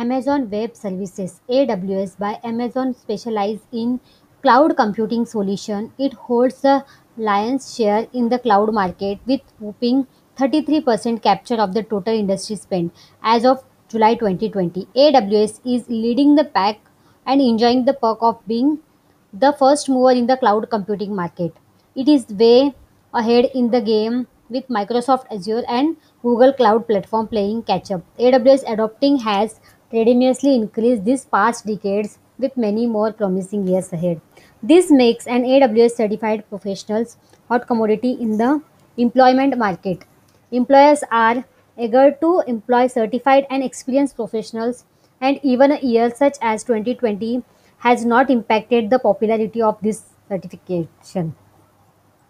Amazon Web Services (AWS) by Amazon specializes in cloud computing solution. It holds the lion's share in the cloud market with whopping 33% capture of the total industry spend. As of July 2020, AWS is leading the pack and enjoying the perk of being the first mover in the cloud computing market. It is way ahead in the game with Microsoft Azure and Google Cloud Platform playing catch up. AWS adopting has tremendously increased these past decades with many more promising years ahead. This makes an AWS certified professionals hot commodity in the employment market. Employers are eager to employ certified and experienced professionals, and even a year such as 2020 has not impacted the popularity of this certification.